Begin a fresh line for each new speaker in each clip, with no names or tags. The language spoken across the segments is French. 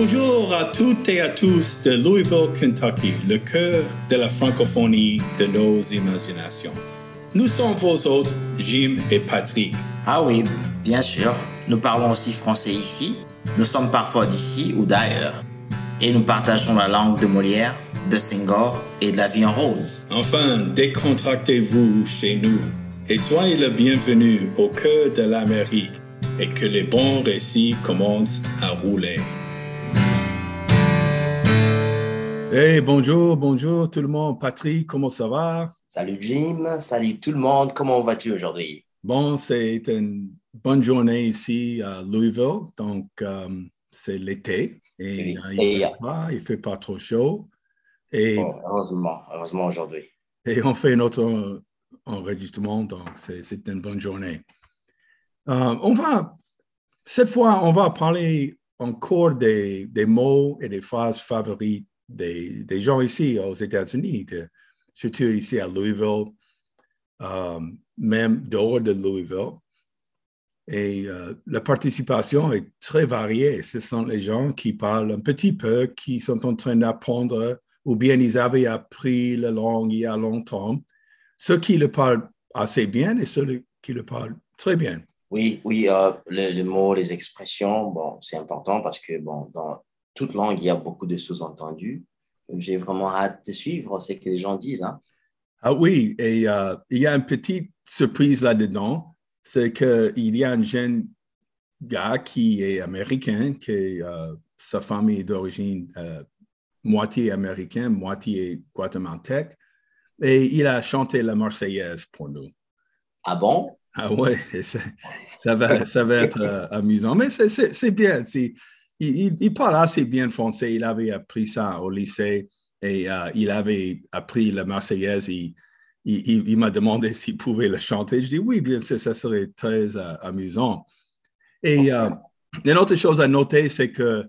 Bonjour à toutes et à tous de Louisville, Kentucky, le cœur de la francophonie de nos imaginations. Nous sommes vos hôtes, Jim et Patrick.
Ah oui, bien sûr. Nous parlons aussi français ici. Nous sommes parfois d'ici ou d'ailleurs. Et nous partageons la langue de Molière, de Senghor et de la vie en rose.
Enfin, décontractez-vous chez nous et soyez le bienvenu au cœur de l'Amérique et que les bons récits commencent à rouler. Hey, bonjour, bonjour tout le monde. Patrick, comment ça va?
Salut Jim, salut tout le monde. Comment vas-tu aujourd'hui?
Bon, c'est une bonne journée ici à Louisville. Donc, euh, c'est l'été et euh, il ne fait, pas trop chaud.
Et, heureusement, heureusement aujourd'hui.
Et on fait notre enregistrement, donc c'est une bonne journée. Euh, on va, cette fois, on va parler encore des, des mots et des phrases favorites des, gens ici aux États-Unis, surtout ici à Louisville, euh, même dehors de Louisville. Et euh, la participation est très variée. Ce sont les gens qui parlent un petit peu, qui sont en train d'apprendre, ou bien ils avaient appris la langue il y a longtemps. Ceux qui le parlent assez bien et ceux qui le parlent très bien.
Oui, oui, euh, les, mots, les expressions, bon, c'est important parce que bon, dans, toute langue, il y a beaucoup de sous-entendus. J'ai vraiment hâte de suivre ce que les gens disent. Hein.
Ah oui, et euh, il y a une petite surprise là-dedans, c'est qu'il y a un jeune gars qui est américain, qui euh, sa famille est d'origine euh, moitié américaine, moitié guatémaltèque, et il a chanté la Marseillaise pour nous.
Ah bon?
Ah oui, ça va, ça va être amusant, mais c'est bien il, parle assez bien français. Il avait appris ça au lycée et euh, il avait appris la Marseillaise. Il, il, m'a demandé s'il pouvait le chanter. Je dis oui, bien sûr, ça serait très euh, amusant. Et euh, une autre chose à noter, c'est que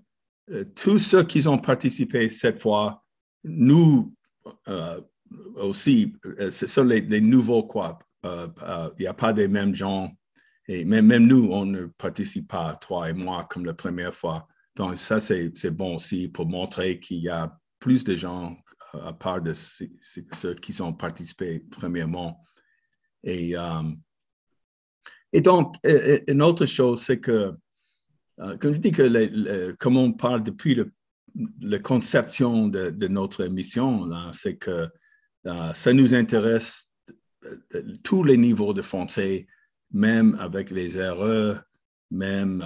tous ceux qui ont participé cette fois, nous aussi, ce sont les, nouveaux quoi. Il n'y a pas les mêmes gens. Et même, même nous, on ne participe pas, toi et moi, comme la première fois. Donc, ça, c'est bon aussi pour montrer qu'il y a plus de gens, euh, à part de ceux qui ont participé premièrement. Et, euh, et donc, une autre chose, c'est que, euh, comme je dis, que comme on parle depuis la conception de, notre émission, c'est que ça nous intéresse tous les niveaux de français, même avec les erreurs, même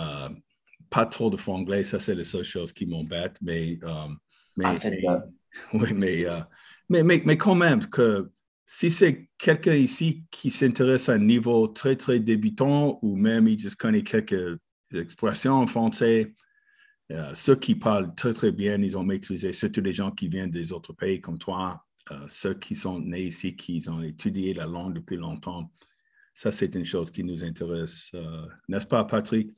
pas trop de franglais, ça c'est la seule chose qui m'embête, mais, euh, mais, oui, euh, mais, mais, mais, quand même, que si c'est quelqu'un ici qui s'intéresse à un niveau très, très débutant ou même il juste connaît quelques expressions en français, euh, ceux qui parlent très, très bien, ils ont maîtrisé, surtout les gens qui viennent des autres pays comme toi, ceux qui sont nés ici, qui ont étudié la langue depuis longtemps. Ça, c'est une chose qui nous intéresse, n'est-ce pas, Patrick?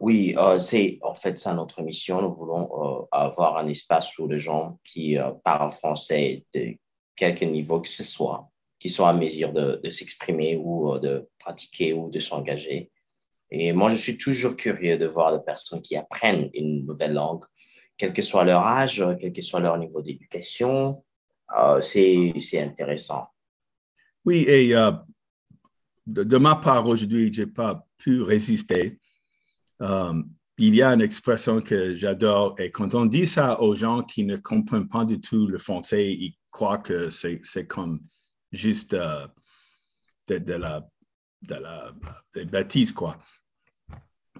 Oui, euh, c'est en fait ça notre mission. Nous voulons euh, avoir un espace où les gens qui euh, parlent français de quelque niveau que ce soit, qui soient à mesure de, s'exprimer ou de pratiquer ou de s'engager. Et moi, je suis toujours curieux de voir des personnes qui apprennent une nouvelle langue, quel que soit leur âge, quel que soit leur niveau d'éducation. c'est intéressant.
Oui, et de, de, ma part aujourd'hui, je n'ai pas pu résister euh, il y a une expression que j'adore et quand on dit ça aux gens qui ne comprennent pas du tout le français, ils croient que c'est comme juste euh, de, la, de la bêtise, quoi.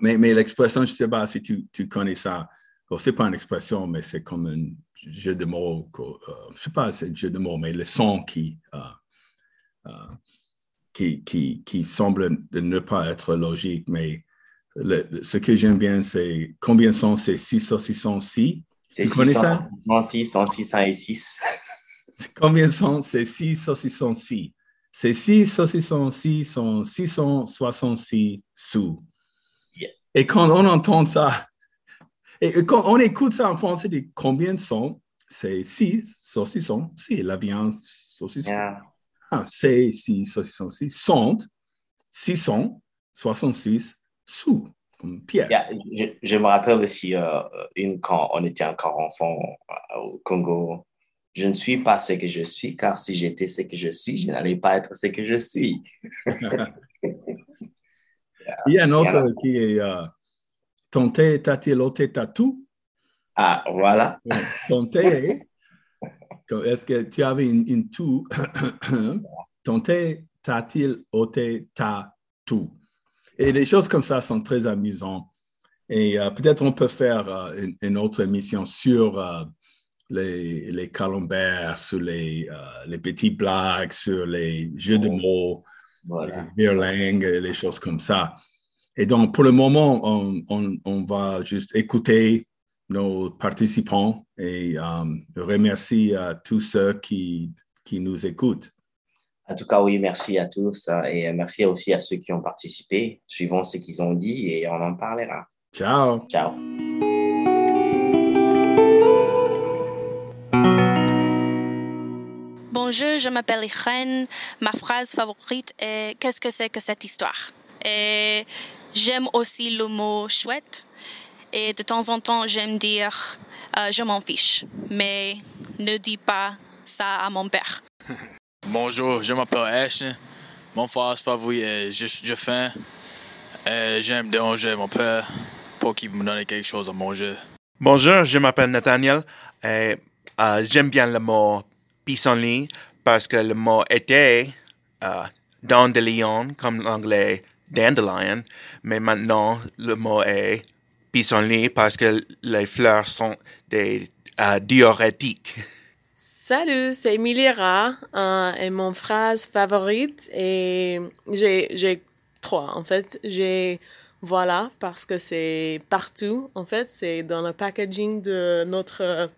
Mais, mais l'expression, je ne sais pas si tu, tu connais ça. ce n'est pas une expression, mais c'est comme un jeu de mots. Euh, je sais pas, c'est un jeu de mots, mais le son qui, qui, qui, qui semble ne pas être logique, mais ce que j'aime bien, c'est combien sont ces 6 saucissons ci
Tu connais ça? 6, 600 et 6.
Combien sont ces 6 saucissons ci Ces 6 saucissons ci sont 666 sous. Et quand on entend ça, et quand on écoute ça en français, dit combien sont ces 6 saucissons ci La viande saucisson. Yeah. Ah, ces 6 saucissons ci sont 666 sous. comme pièce.
je, me rappelle aussi euh, une quand on était encore enfant au Congo. Je ne suis pas ce que je suis, car si j'étais ce que je suis, je n'allais pas être ce que je suis.
Il y a un autre qui est euh, Ton thé t'a-t-il ôté tatou?
Ah, voilà.
Ton thé, est-ce que tu avais une, une tout? Ton thé t'a-t-il ôté ta tout? Et les choses comme ça sont très amusantes. Et euh, peut-être on peut faire euh, une, autre émission sur euh, les, les sur les, les petits blagues, sur les jeux de mots, les les choses comme ça. Et donc, pour le moment, on, on, on va juste écouter nos participants et remercier tous ceux qui, qui nous écoutent.
En tout cas, oui, merci à tous hein, et merci aussi à ceux qui ont participé. Suivons ce qu'ils ont dit et on en parlera.
Ciao.
Ciao.
Bonjour, je m'appelle Irène. Ma phrase favorite est Qu'est-ce que c'est que cette histoire? Et j'aime aussi le mot chouette. Et de temps en temps, j'aime dire euh, Je m'en fiche. Mais ne dis pas ça à mon père.
Bonjour, je m'appelle Ashton. Mon phrase favori est Je suis faim. J'aime déranger mon père pour qu'il me donne quelque chose à manger.
Bonjour, je m'appelle Nathaniel. Et, euh, J'aime bien le mot pissenlit parce que le mot était euh, dandelion, comme l'anglais dandelion, mais maintenant le mot est pissenlit parce que les fleurs sont des euh, diurétiques.
Salut, c'est Emilira euh, et mon phrase favorite et j'ai trois en fait. J'ai voilà parce que c'est partout en fait, c'est dans le packaging de notre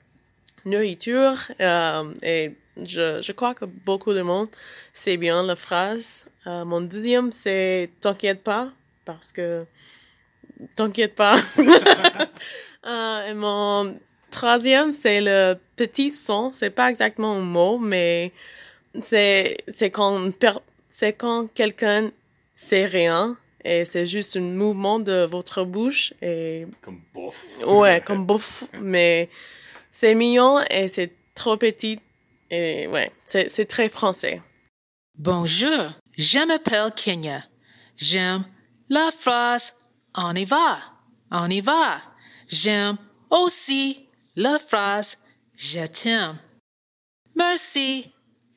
nourriture euh, et je, je, crois que beaucoup de monde sait bien la phrase. Euh, mon deuxième c'est t'inquiète pas parce que t'inquiète pas. euh, et mon troisième, c'est le petit son. C'est pas exactement un mot, mais c'est, c'est quand, c'est quand quelqu'un sait rien et c'est juste un mouvement de votre bouche et.
Comme bof.
Ouais, comme bof. mais c'est mignon et c'est trop petit et ouais, c'est, c'est très français.
Bonjour, je m'appelle Kenya. J'aime la phrase on y va, on y va. J'aime aussi la phrase Je t'aime. Merci.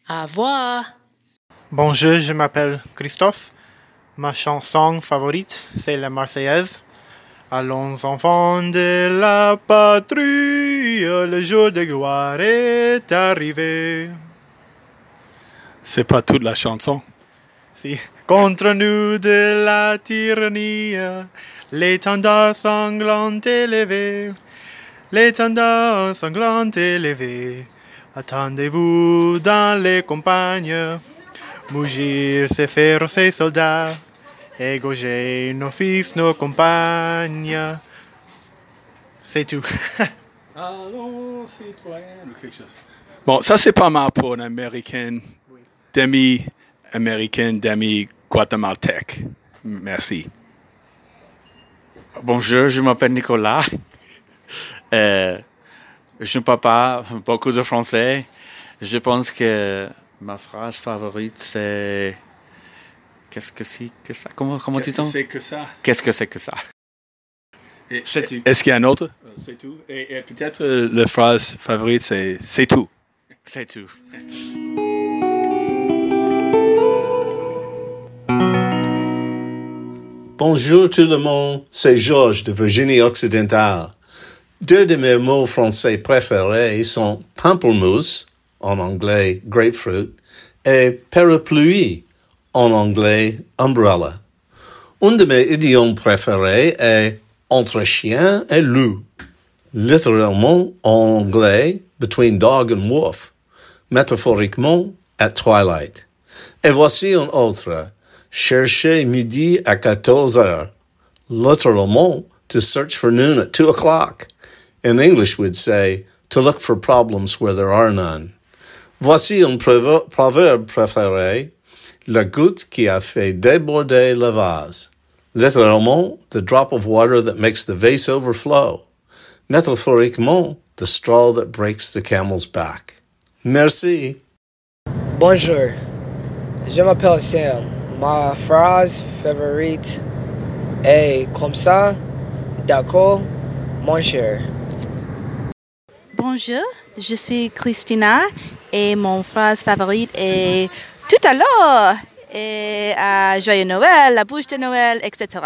Au revoir.
Bonjour, je m'appelle Christophe. Ma chanson favorite, c'est la Marseillaise. Allons enfants de la patrie, le jour de gloire est arrivé.
C'est pas toute la chanson.
Si. Contre nous de la tyrannie, l'étendard sanglant élevé l'étendard sanglant élevé. Attendez-vous dans les campagnes, mugir ces fers, ces soldats, égorger nos fils, nos compagnes. C'est tout.
Allons, citoyens, quelque chose. Bon, ça c'est pas mal pour un Américain, demi-américain, demi-guatémaltèque. Merci.
Bonjour, je m'appelle Nicolas. Euh, je ne parle pas beaucoup de français. Je pense que ma phrase favorite, c'est Qu'est-ce que c'est que ça? Comment, comment
dit-on? Qu'est-ce que c'est que ça?
Qu'est-ce que c'est que ça?
Est-ce qu'il y a un autre? C'est tout. Et, peut-être euh, la phrase favorite, c'est C'est tout.
C'est tout.
Bonjour tout le monde, c'est Georges de Virginie occidentale. Deux de mes mots français préférés sont pamplemousse, en anglais grapefruit, et parapluie, en anglais umbrella. Un de mes idiomes préférés est entre chien et loup, littéralement en anglais between dog and wolf, métaphoriquement at twilight. Et voici un autre, chercher midi à 14 heures, littéralement to search for noon at 2 o'clock. In English we'd say, to look for problems where there are none. Voici un proverbe préféré, la goutte qui a fait déborder le vase. littéralement, the drop of water that makes the vase overflow, métaphoriquement, the straw that breaks the camel's back. Merci.
Bonjour, je m'appelle Sam. Ma phrase favorite est comme ça, d'accord, mon cher.
Bonjour, je suis Christina et mon phrase favorite est tout à l'heure et à Joyeux Noël, la bouche de Noël, etc.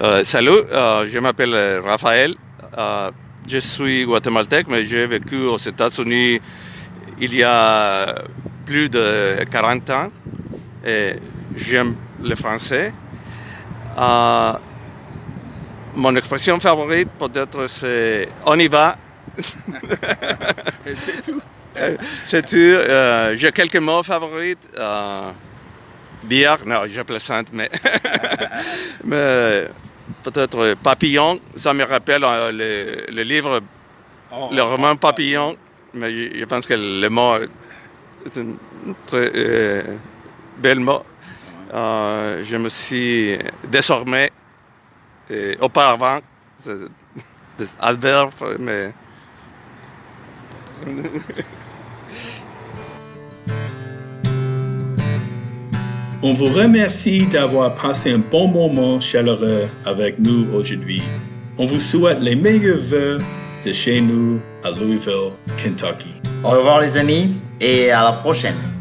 Euh, salut, euh, je m'appelle Raphaël. Euh, je suis guatémaltèque, mais j'ai vécu aux États-Unis il y a plus de 40 ans. Et j'aime le français. Euh, mon expression favorite peut-être c'est on y va.
c'est tout.
c'est tout. Euh, j'ai quelques mots favoris. Euh, bière, non, je plaisante, mais, mais peut-être papillon, ça me rappelle euh, le, le, livre,
oh,
le roman oh, Papillon, mais je, pense que le mot est un très euh, bel mot. Euh, je me suis désormais, et auparavant, adverbes, mais.
On vous remercie d'avoir passé un bon moment chaleureux avec nous aujourd'hui. On vous souhaite les meilleurs vœux de chez nous à Louisville, Kentucky.
Au revoir les amis et à la prochaine.